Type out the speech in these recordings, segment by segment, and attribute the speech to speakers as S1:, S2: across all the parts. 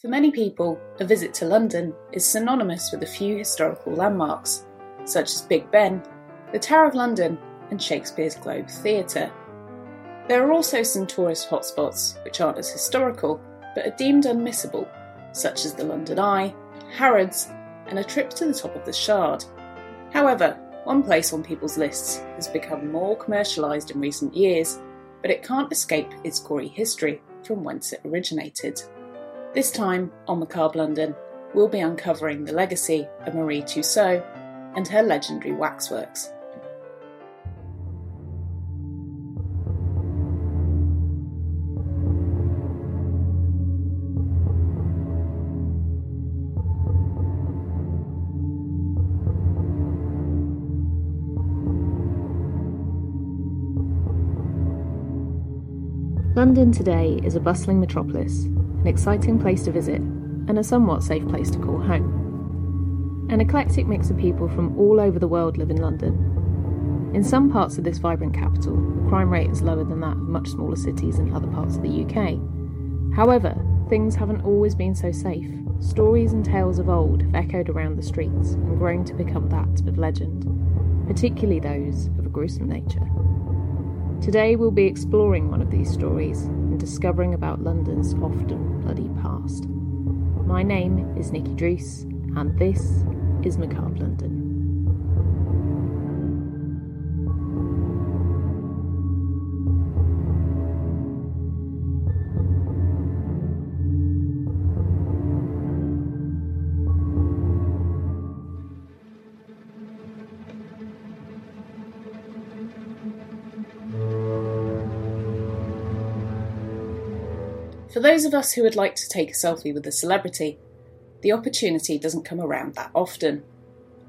S1: For many people, a visit to London is synonymous with a few historical landmarks, such as Big Ben, the Tower of London, and Shakespeare's Globe Theatre. There are also some tourist hotspots which aren't as historical but are deemed unmissable, such as the London Eye, Harrods, and a trip to the top of the Shard. However, one place on people's lists has become more commercialised in recent years, but it can't escape its gory history from whence it originated. This time on Macabre London, we'll be uncovering the legacy of Marie Tussaud and her legendary waxworks.
S2: London today is a bustling metropolis an exciting place to visit, and a somewhat safe place to call home. An eclectic mix of people from all over the world live in London. In some parts of this vibrant capital, the crime rate is lower than that of much smaller cities in other parts of the UK. However, things haven't always been so safe. Stories and tales of old have echoed around the streets and grown to become that of legend, particularly those of a gruesome nature. Today we'll be exploring one of these stories discovering about London's often bloody past. My name is Nikki Druce, and this is Macabre London.
S1: Those of us who would like to take a selfie with a celebrity, the opportunity doesn't come around that often.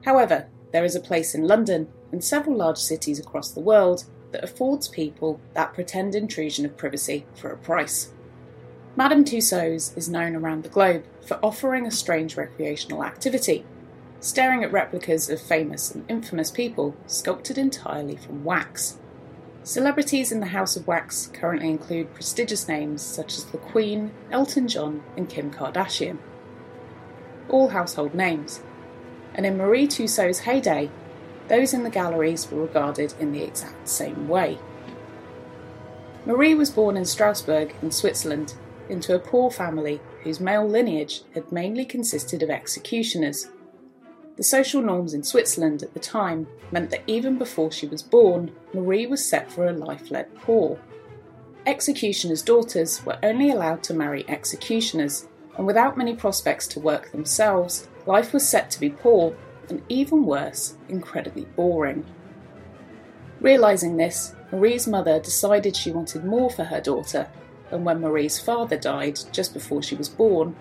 S1: However, there is a place in London and several large cities across the world that affords people that pretend intrusion of privacy for a price. Madame Tussauds is known around the globe for offering a strange recreational activity, staring at replicas of famous and infamous people sculpted entirely from wax. Celebrities in the House of Wax currently include prestigious names such as the Queen, Elton John, and Kim Kardashian. All household names. And in Marie Tussaud's heyday, those in the galleries were regarded in the exact same way. Marie was born in Strasbourg, in Switzerland, into a poor family whose male lineage had mainly consisted of executioners the social norms in Switzerland at the time meant that even before she was born, Marie was set for a life led poor. Executioners' daughters were only allowed to marry executioners, and without many prospects to work themselves, life was set to be poor and even worse, incredibly boring. Realising this, Marie's mother decided she wanted more for her daughter, and when Marie's father died just before she was born,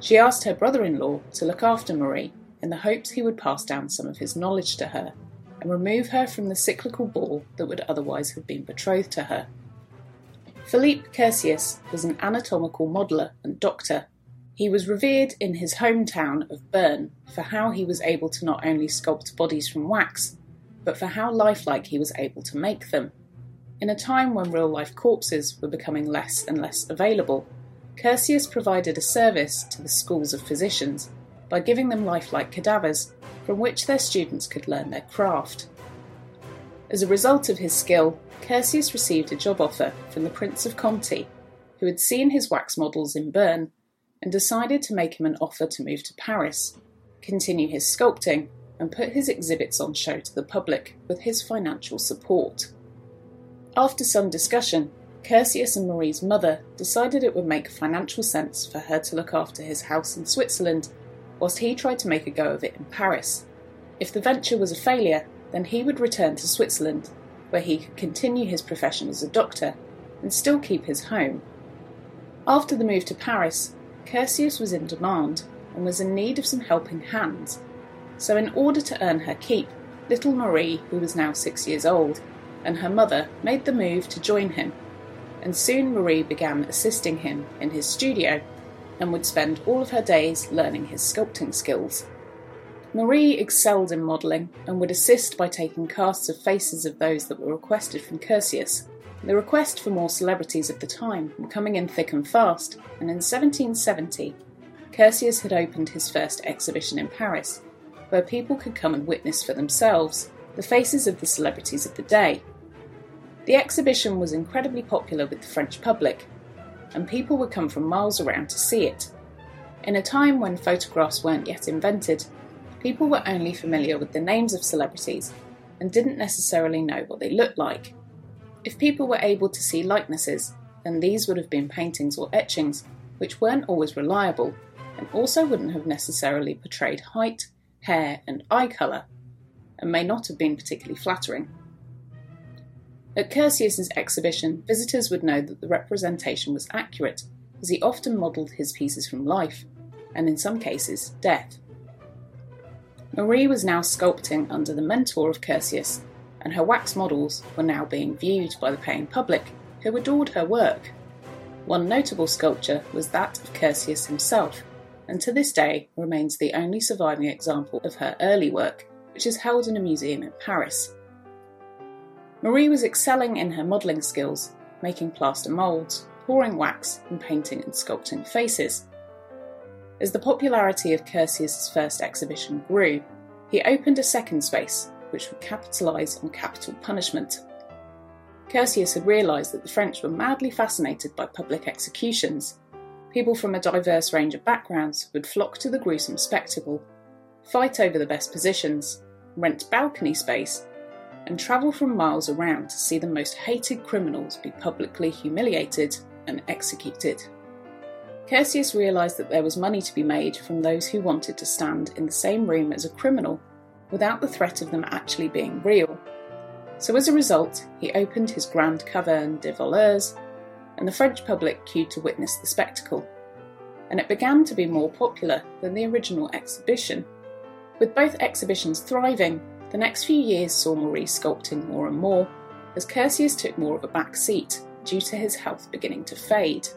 S1: she asked her brother in law to look after Marie in the hopes he would pass down some of his knowledge to her and remove her from the cyclical ball that would otherwise have been betrothed to her. Philippe Curtius was an anatomical modeller and doctor. He was revered in his hometown of Bern for how he was able to not only sculpt bodies from wax, but for how lifelike he was able to make them. In a time when real life corpses were becoming less and less available, Curtius provided a service to the schools of physicians by giving them lifelike cadavers from which their students could learn their craft. As a result of his skill, Curtius received a job offer from the Prince of Conti, who had seen his wax models in Bern and decided to make him an offer to move to Paris, continue his sculpting, and put his exhibits on show to the public with his financial support. After some discussion, Curtius and Marie's mother decided it would make financial sense for her to look after his house in Switzerland whilst he tried to make a go of it in Paris. If the venture was a failure, then he would return to Switzerland, where he could continue his profession as a doctor and still keep his home. After the move to Paris, Curtius was in demand and was in need of some helping hands. So, in order to earn her keep, little Marie, who was now six years old, and her mother made the move to join him. And soon Marie began assisting him in his studio and would spend all of her days learning his sculpting skills. Marie excelled in modelling and would assist by taking casts of faces of those that were requested from Curtius. The request for more celebrities of the time were coming in thick and fast, and in 1770, Curtius had opened his first exhibition in Paris, where people could come and witness for themselves the faces of the celebrities of the day. The exhibition was incredibly popular with the French public, and people would come from miles around to see it. In a time when photographs weren't yet invented, people were only familiar with the names of celebrities and didn't necessarily know what they looked like. If people were able to see likenesses, then these would have been paintings or etchings, which weren't always reliable and also wouldn't have necessarily portrayed height, hair, and eye colour, and may not have been particularly flattering. At Curtius's exhibition, visitors would know that the representation was accurate, as he often modelled his pieces from life, and in some cases, death. Marie was now sculpting under the mentor of Curtius, and her wax models were now being viewed by the paying public, who adored her work. One notable sculpture was that of Curtius himself, and to this day remains the only surviving example of her early work, which is held in a museum in Paris. Marie was excelling in her modelling skills, making plaster moulds, pouring wax, and painting and sculpting faces. As the popularity of Curtius's first exhibition grew, he opened a second space, which would capitalise on capital punishment. Curtius had realised that the French were madly fascinated by public executions. People from a diverse range of backgrounds would flock to the gruesome spectacle, fight over the best positions, rent balcony space, and travel from miles around to see the most hated criminals be publicly humiliated and executed. Curtius realised that there was money to be made from those who wanted to stand in the same room as a criminal without the threat of them actually being real. So, as a result, he opened his Grand Caverne des Voleurs, and the French public queued to witness the spectacle. And it began to be more popular than the original exhibition. With both exhibitions thriving, the next few years saw Maurice sculpting more and more, as Curtius took more of a back seat due to his health beginning to fade.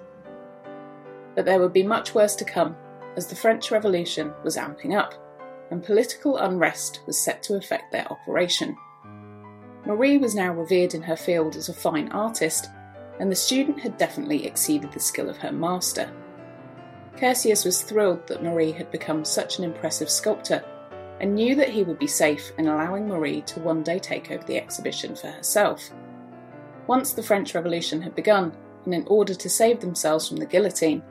S1: But there would be much worse to come, as the French Revolution was amping up, and political unrest was set to affect their operation. Marie was now revered in her field as a fine artist, and the student had definitely exceeded the skill of her master. Curtius was thrilled that Marie had become such an impressive sculptor and knew that he would be safe in allowing Marie to one day take over the exhibition for herself. Once the French Revolution had begun, and in order to save themselves from the guillotine,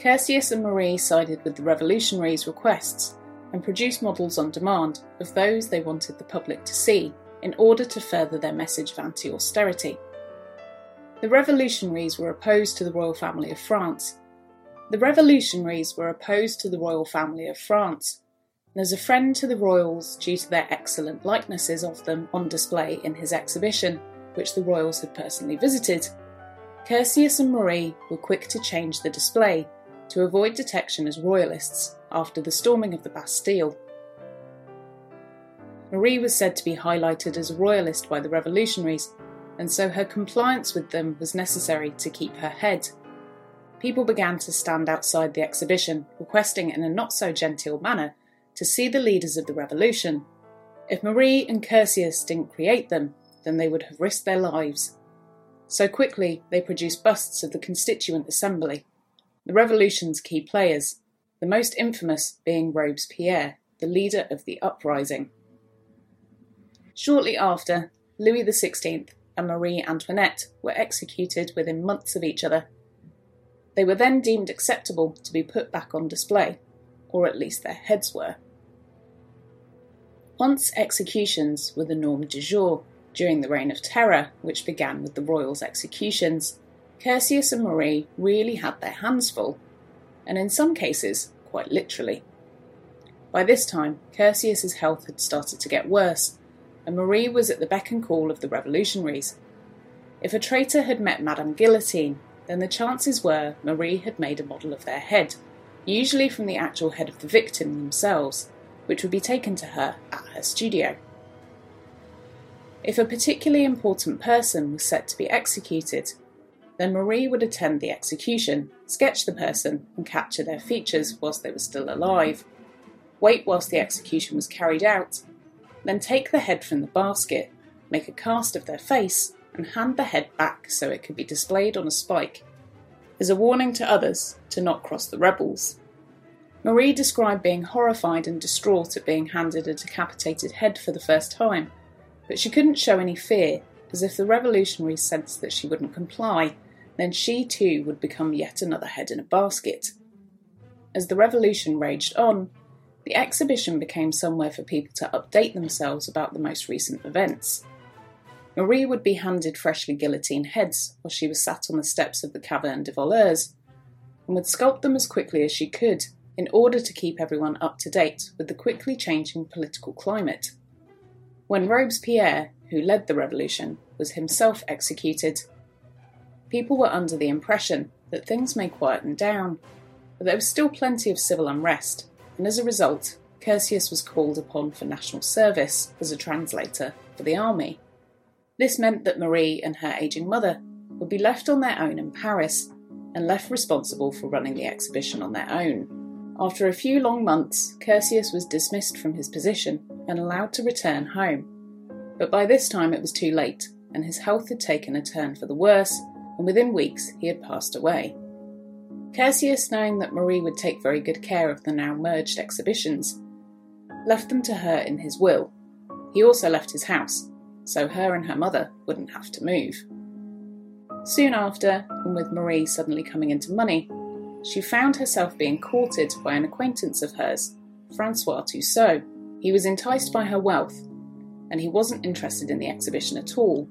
S1: Curtius and Marie sided with the revolutionaries' requests and produced models on demand of those they wanted the public to see in order to further their message of anti austerity. The revolutionaries were opposed to the royal family of France. The revolutionaries were opposed to the royal family of France as a friend to the royals due to their excellent likenesses of them on display in his exhibition, which the royals had personally visited. Curtius and Marie were quick to change the display to avoid detection as royalists after the storming of the Bastille. Marie was said to be highlighted as a royalist by the revolutionaries, and so her compliance with them was necessary to keep her head. People began to stand outside the exhibition, requesting in a not so genteel manner to see the leaders of the revolution. If Marie and Curtius didn't create them, then they would have risked their lives. So quickly they produced busts of the Constituent Assembly, the revolution's key players, the most infamous being Robespierre, the leader of the uprising. Shortly after, Louis XVI and Marie Antoinette were executed within months of each other. They were then deemed acceptable to be put back on display, or at least their heads were. Once executions were the norm du jour during the Reign of Terror, which began with the royals' executions, Curtius and Marie really had their hands full, and in some cases, quite literally. By this time, Curtius's health had started to get worse, and Marie was at the beck and call of the revolutionaries. If a traitor had met Madame Guillotine, then the chances were Marie had made a model of their head, usually from the actual head of the victim themselves, which would be taken to her at her studio. If a particularly important person was set to be executed, then Marie would attend the execution, sketch the person, and capture their features whilst they were still alive. Wait whilst the execution was carried out, then take the head from the basket, make a cast of their face, and hand the head back so it could be displayed on a spike, as a warning to others to not cross the rebels. Marie described being horrified and distraught at being handed a decapitated head for the first time, but she couldn't show any fear, as if the revolutionaries sensed that she wouldn't comply, then she too would become yet another head in a basket. As the revolution raged on, the exhibition became somewhere for people to update themselves about the most recent events. Marie would be handed freshly guillotined heads while she was sat on the steps of the Caverne de Voleurs, and would sculpt them as quickly as she could in order to keep everyone up to date with the quickly changing political climate. When Robespierre, who led the revolution, was himself executed, people were under the impression that things may quieten down, but there was still plenty of civil unrest and as a result, Curtius was called upon for national service as a translator for the army. This meant that Marie and her aging mother would be left on their own in Paris and left responsible for running the exhibition on their own. After a few long months, Curtius was dismissed from his position and allowed to return home. But by this time it was too late, and his health had taken a turn for the worse, and within weeks he had passed away. Curtius, knowing that Marie would take very good care of the now merged exhibitions, left them to her in his will. He also left his house, so her and her mother wouldn't have to move. Soon after, and with Marie suddenly coming into money, she found herself being courted by an acquaintance of hers, Francois Tussaud. He was enticed by her wealth, and he wasn't interested in the exhibition at all.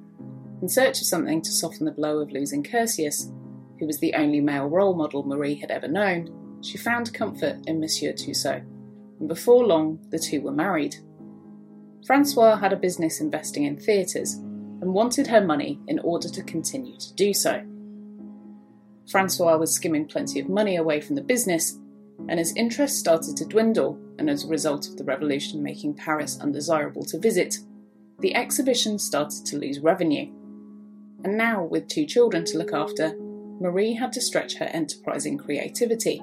S1: In search of something to soften the blow of losing Curtius, who was the only male role model Marie had ever known, she found comfort in Monsieur Tussaud, and before long the two were married. Francois had a business investing in theatres and wanted her money in order to continue to do so. Francois was skimming plenty of money away from the business, and his interest started to dwindle, and as a result of the revolution making Paris undesirable to visit, the exhibition started to lose revenue. And now, with two children to look after, Marie had to stretch her enterprising creativity.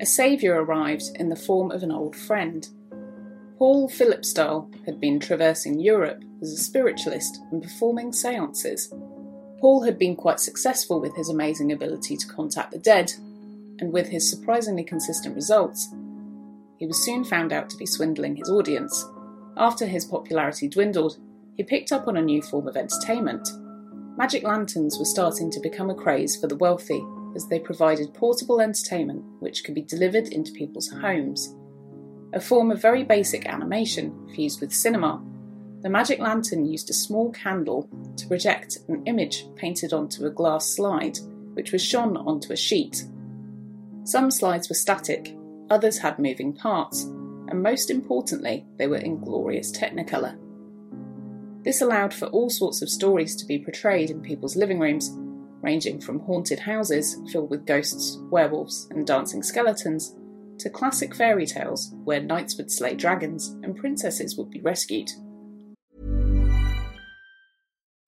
S1: A saviour arrived in the form of an old friend. Paul Philipsthal had been traversing Europe as a spiritualist and performing seances. Paul had been quite successful with his amazing ability to contact the dead, and with his surprisingly consistent results, he was soon found out to be swindling his audience. After his popularity dwindled, he picked up on a new form of entertainment Magic lanterns were starting to become a craze for the wealthy as they provided portable entertainment which could be delivered into people's homes. A form of very basic animation fused with cinema, the magic lantern used a small candle to project an image painted onto a glass slide, which was shone onto a sheet. Some slides were static, others had moving parts, and most importantly, they were in glorious technicolor. This allowed for all sorts of stories to be portrayed in people's living rooms, ranging from haunted houses filled with ghosts, werewolves, and dancing skeletons, to classic fairy tales where knights would slay dragons and princesses would be rescued.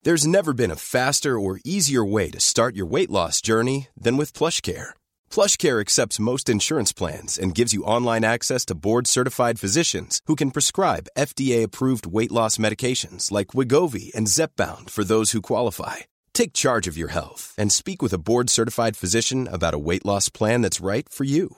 S3: There's never been a faster or easier way to start your weight loss journey than with PlushCare. PlushCare accepts most insurance plans and gives you online access to board-certified physicians who can prescribe FDA-approved weight loss medications like Wegovy and Zepbound for those who qualify. Take charge of your health and speak with a board-certified physician about a weight loss plan that's right for you.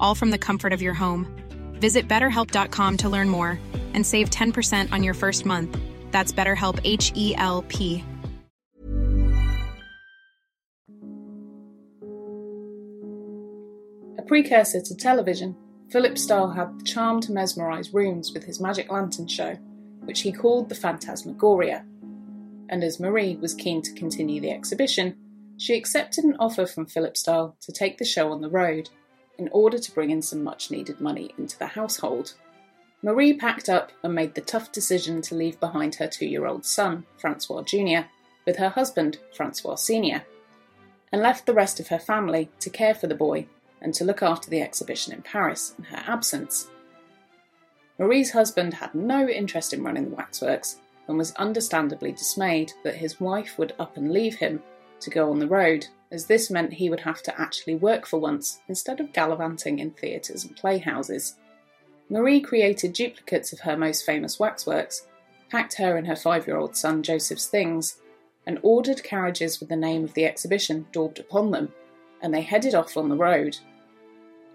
S4: all from the comfort of your home. Visit betterhelp.com to learn more and save 10% on your first month. That's BetterHelp H E L P.
S1: A precursor to television, Philipsthal had the charm to mesmerise rooms with his magic lantern show, which he called the Phantasmagoria. And as Marie was keen to continue the exhibition, she accepted an offer from Philipsthal to take the show on the road in order to bring in some much needed money into the household. Marie packed up and made the tough decision to leave behind her two year old son, Francois Jr., with her husband, Francois Sr., and left the rest of her family to care for the boy and to look after the exhibition in Paris in her absence. Marie's husband had no interest in running the waxworks and was understandably dismayed that his wife would up and leave him to go on the road, as this meant he would have to actually work for once instead of gallivanting in theatres and playhouses. Marie created duplicates of her most famous waxworks, packed her and her five year old son Joseph's things, and ordered carriages with the name of the exhibition daubed upon them, and they headed off on the road.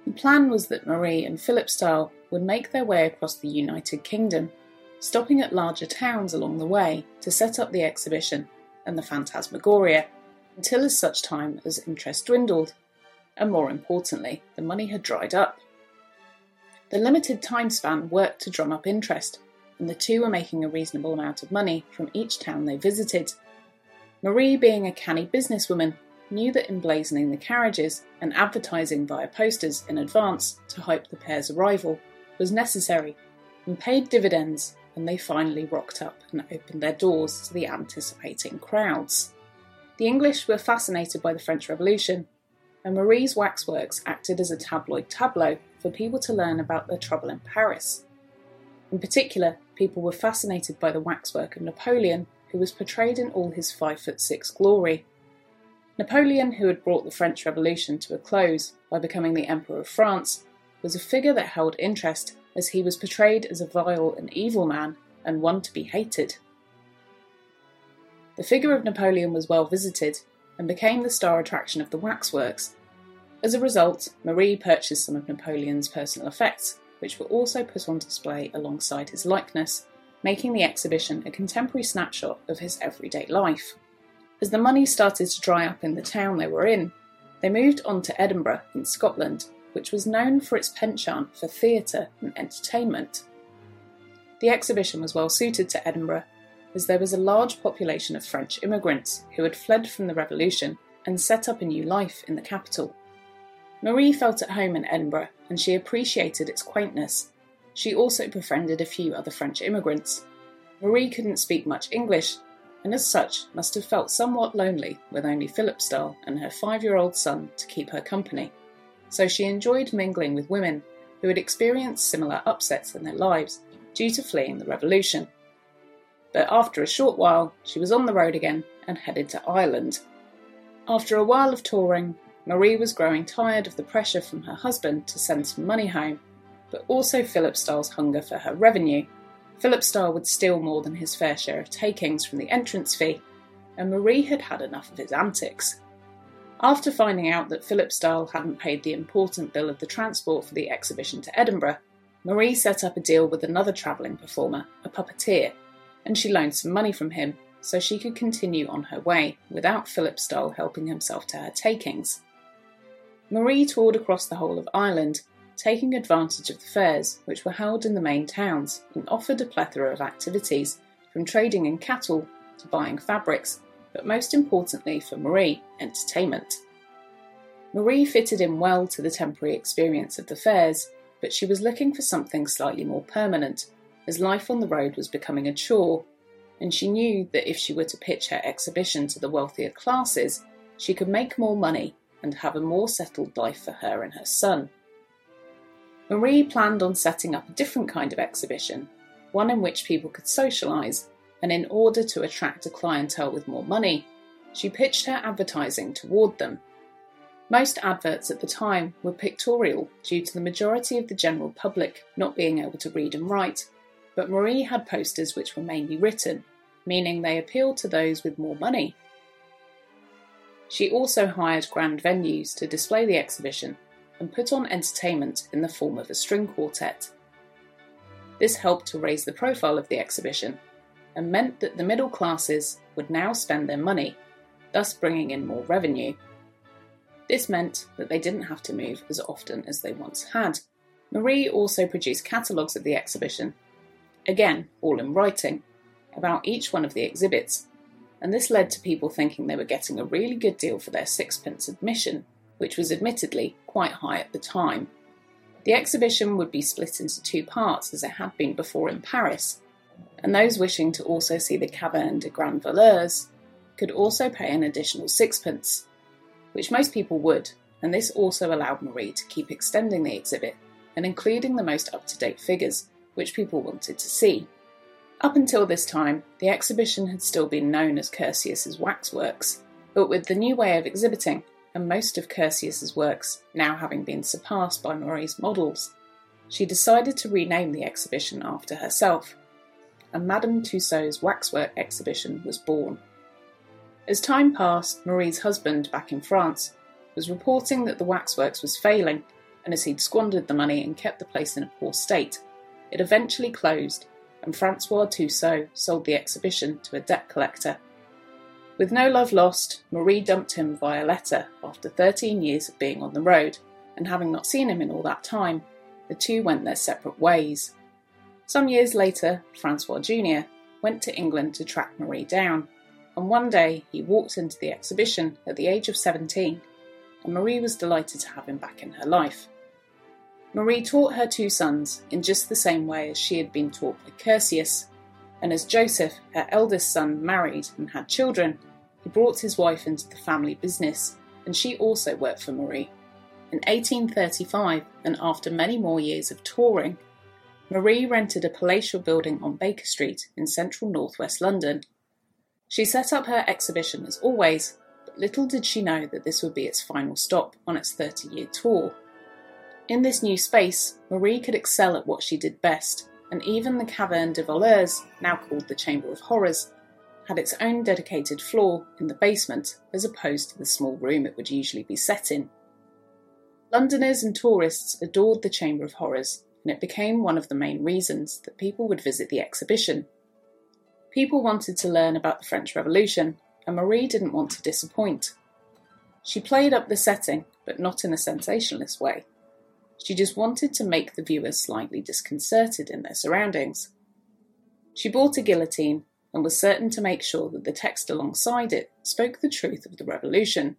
S1: The plan was that Marie and Philipsthal would make their way across the United Kingdom, stopping at larger towns along the way to set up the exhibition and the Phantasmagoria, until such time as interest dwindled, and more importantly, the money had dried up. The limited time span worked to drum up interest, and the two were making a reasonable amount of money from each town they visited. Marie, being a canny businesswoman, knew that emblazoning the carriages and advertising via posters in advance to hype the pair's arrival was necessary and paid dividends when they finally rocked up and opened their doors to the anticipating crowds. The English were fascinated by the French Revolution, and Marie's waxworks acted as a tabloid tableau for people to learn about the trouble in Paris. In particular, people were fascinated by the waxwork of Napoleon, who was portrayed in all his five foot six glory. Napoleon, who had brought the French Revolution to a close by becoming the Emperor of France, was a figure that held interest as he was portrayed as a vile and evil man and one to be hated. The figure of Napoleon was well visited and became the star attraction of the waxworks. As a result, Marie purchased some of Napoleon's personal effects, which were also put on display alongside his likeness, making the exhibition a contemporary snapshot of his everyday life. As the money started to dry up in the town they were in, they moved on to Edinburgh in Scotland, which was known for its penchant for theatre and entertainment. The exhibition was well suited to Edinburgh, as there was a large population of French immigrants who had fled from the Revolution and set up a new life in the capital. Marie felt at home in Edinburgh and she appreciated its quaintness. She also befriended a few other French immigrants. Marie couldn't speak much English, and as such must have felt somewhat lonely with only Philipsthal and her five year old son to keep her company. So she enjoyed mingling with women who had experienced similar upsets in their lives due to fleeing the revolution. But after a short while, she was on the road again and headed to Ireland. After a while of touring, Marie was growing tired of the pressure from her husband to send some money home, but also Philipsthal's hunger for her revenue. Philipsthal would steal more than his fair share of takings from the entrance fee, and Marie had had enough of his antics. After finding out that Philipsthal hadn't paid the important bill of the transport for the exhibition to Edinburgh, Marie set up a deal with another travelling performer, a puppeteer, and she loaned some money from him so she could continue on her way without Philipsthal helping himself to her takings. Marie toured across the whole of Ireland, taking advantage of the fairs which were held in the main towns and offered a plethora of activities, from trading in cattle to buying fabrics but most importantly for Marie, entertainment. Marie fitted in well to the temporary experience of the fairs, but she was looking for something slightly more permanent, as life on the road was becoming a chore, and she knew that if she were to pitch her exhibition to the wealthier classes, she could make more money and have a more settled life for her and her son. Marie planned on setting up a different kind of exhibition, one in which people could socialise, and in order to attract a clientele with more money, she pitched her advertising toward them most adverts at the time were pictorial due to the majority of the general public not being able to read and write, but Marie had posters which were mainly written, meaning they appealed to those with more money. She also hired grand venues to display the exhibition and put on entertainment in the form of a string quartet. This helped to raise the profile of the exhibition and meant that the middle classes would now spend their money, thus bringing in more revenue. This meant that they didn't have to move as often as they once had. Marie also produced catalogues of the exhibition, again, all in writing, about each one of the exhibits, and this led to people thinking they were getting a really good deal for their sixpence admission, which was admittedly quite high at the time. The exhibition would be split into two parts as it had been before in Paris, and those wishing to also see the Caverne de Grands Voleurs could also pay an additional sixpence, which most people would, and this also allowed Marie to keep extending the exhibit and including the most up to date figures, which people wanted to see. Up until this time, the exhibition had still been known as Curtius's Waxworks, but with the new way of exhibiting, and most of Curtius's works now having been surpassed by Marie's models, she decided to rename the exhibition after herself, and Madame Tussaud's Waxwork exhibition was born. As time passed, Marie's husband, back in France, was reporting that the waxworks was failing, and as he'd squandered the money and kept the place in a poor state, it eventually closed, and Francois Tussaud sold the exhibition to a debt collector. With no love lost, Marie dumped him via letter after 13 years of being on the road, and having not seen him in all that time, the two went their separate ways. Some years later, Francois Jr. went to England to track Marie down and one day he walked into the exhibition at the age of 17, and Marie was delighted to have him back in her life. Marie taught her two sons in just the same way as she had been taught by Curtius, and as Joseph, her eldest son, married and had children, he brought his wife into the family business, and she also worked for Marie. In 1835, and after many more years of touring, Marie rented a palatial building on Baker Street in central northwest London she set up her exhibition as always, but little did she know that this would be its final stop on its 30 year tour. In this new space, Marie could excel at what she did best, and even the Caverne de Voleurs, now called the Chamber of Horrors, had its own dedicated floor in the basement as opposed to the small room it would usually be set in. Londoners and tourists adored the Chamber of Horrors, and it became one of the main reasons that people would visit the exhibition People wanted to learn about the French Revolution, and Marie didn't want to disappoint. She played up the setting, but not in a sensationalist way. She just wanted to make the viewers slightly disconcerted in their surroundings. She bought a guillotine and was certain to make sure that the text alongside it spoke the truth of the revolution,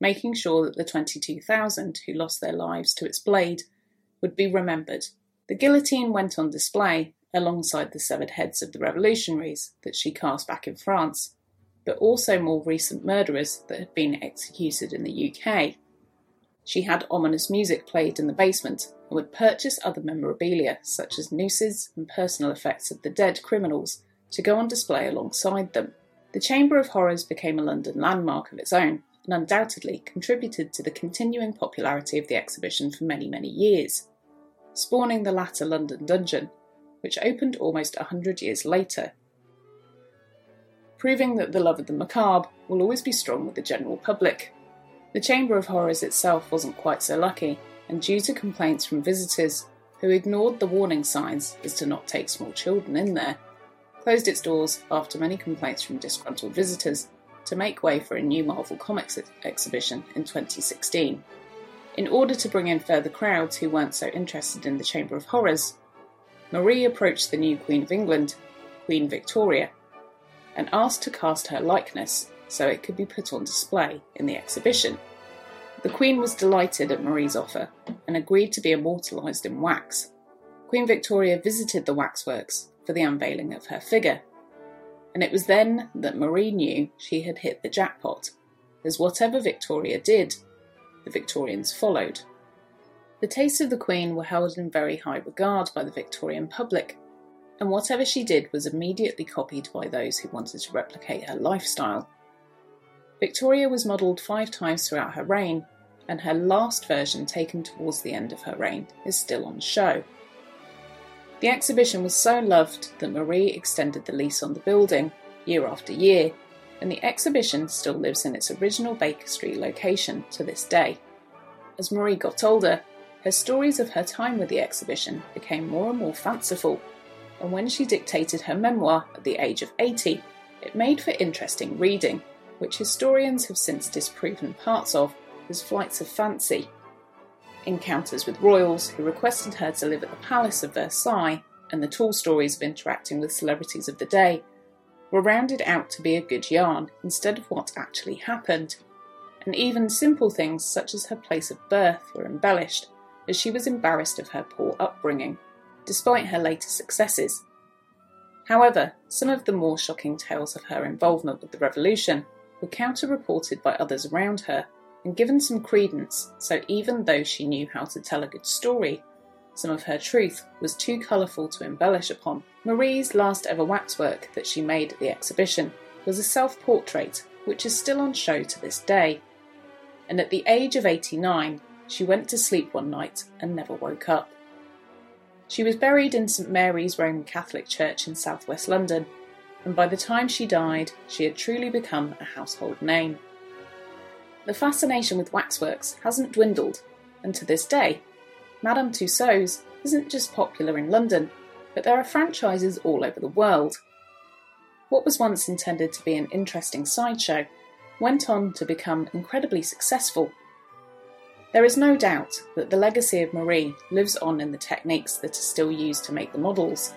S1: making sure that the 22,000 who lost their lives to its blade would be remembered. The guillotine went on display alongside the severed heads of the revolutionaries that she cast back in France, but also more recent murderers that had been executed in the UK. She had ominous music played in the basement and would purchase other memorabilia, such as nooses and personal effects of the dead criminals, to go on display alongside them. The Chamber of Horrors became a London landmark of its own and undoubtedly contributed to the continuing popularity of the exhibition for many, many years, spawning the latter London Dungeon, which opened almost a hundred years later, proving that the love of the macabre will always be strong with the general public. The Chamber of Horrors itself wasn't quite so lucky, and due to complaints from visitors who ignored the warning signs as to not take small children in there, closed its doors after many complaints from disgruntled visitors to make way for a new Marvel Comics ex- exhibition in 2016. In order to bring in further crowds who weren't so interested in the Chamber of Horrors, Marie approached the new Queen of England, Queen Victoria. and asked to cast her likeness so it could be put on display in the exhibition. The Queen was delighted at Marie's offer and agreed to be immortalised in wax. Queen Victoria visited the waxworks for the unveiling of her figure, and it was then that Marie knew she had hit the jackpot, as whatever Victoria did, the Victorians followed. The tastes of the Queen were held in very high regard by the Victorian public, and whatever she did was immediately copied by those who wanted to replicate her lifestyle. Victoria was modelled five times throughout her reign, and her last version, taken towards the end of her reign, is still on show. The exhibition was so loved that Marie extended the lease on the building year after year, and the exhibition still lives in its original Baker Street location to this day. As Marie got older, her stories of her time with the exhibition became more and more fanciful, and when she dictated her memoir at the age of 80, it made for interesting reading which historians have since disproven parts of as flights of fancy. Encounters with royals who requested her to live at the Palace of Versailles and the tall stories of interacting with celebrities of the day were rounded out to be a good yarn instead of what actually happened. And even simple things such as her place of birth were embellished, as she was embarrassed of her poor upbringing, despite her later successes. However, some of the more shocking tales of her involvement with the revolution were counter reported by others around her and given some credence, so even though she knew how to tell a good story, some of her truth was too colourful to embellish upon. Marie's last ever waxwork that she made at the exhibition was a self portrait, which is still on show to this day. And at the age of 89, she went to sleep one night and never woke up. She was buried in St Mary's Roman Catholic Church in southwest London and by the time she died, she had truly become a household name. The fascination with waxworks hasn't dwindled, and to this day, Madame Tussauds isn't just popular in London, but there are franchises all over the world. What was once intended to be an interesting sideshow went on to become incredibly successful. There is no doubt that the legacy of Marie lives on in the techniques that are still used to make the models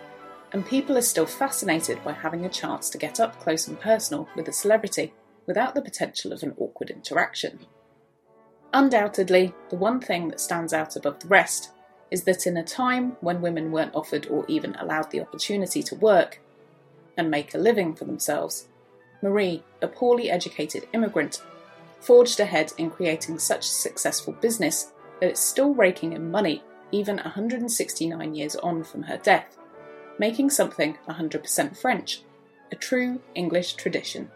S1: and people are still fascinated by having a chance to get up close and personal with a celebrity without the potential of an awkward interaction. Undoubtedly, the one thing that stands out above the rest is that in a time when women weren't offered or even allowed the opportunity to work and make a living for themselves, Marie, a poorly educated immigrant, forged ahead in creating such a successful business that it's still raking in money even 169 years on from her death making something 100% French, a true English tradition.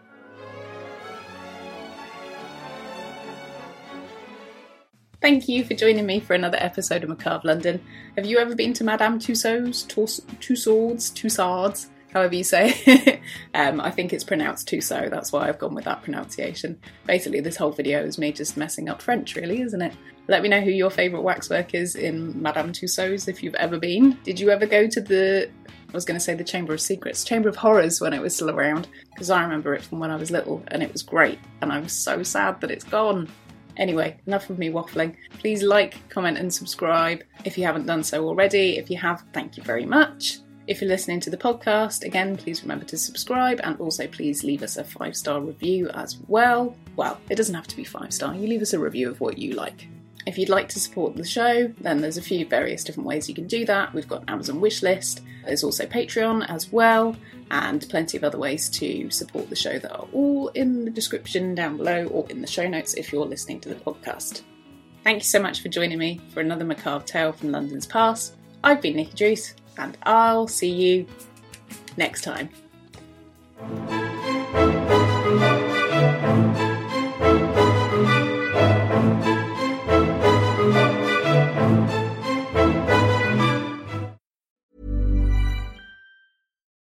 S1: Thank you for joining me for another episode of Macabre London. Have you ever been to Madame Tussauds, Tussauds, Tussauds, however you say? um, I think it's pronounced Tussaud, that's why I've gone with that pronunciation. Basically, this whole video is me just messing up French, really, isn't it? Let me know who your favourite waxwork is in Madame Tussauds if you've ever been. Did you ever go to the I was going to say the Chamber of Secrets, Chamber of Horrors when it was still around, because I remember it from when I was little and it was great, and I'm so sad that it's gone. Anyway, enough of me waffling. Please like, comment, and subscribe if you haven't done so already. If you have, thank you very much. If you're listening to the podcast, again, please remember to subscribe and also please leave us a five star review as well. Well, it doesn't have to be five star, you leave us a review of what you like. If you'd like to support the show, then there's a few various different ways you can do that. We've got Amazon wishlist, there's also Patreon as well, and plenty of other ways to support the show that are all in the description down below or in the show notes if you're listening to the podcast. Thank you so much for joining me for another macabre tale from London's past. I've been Nikki Druce, and I'll see you next time.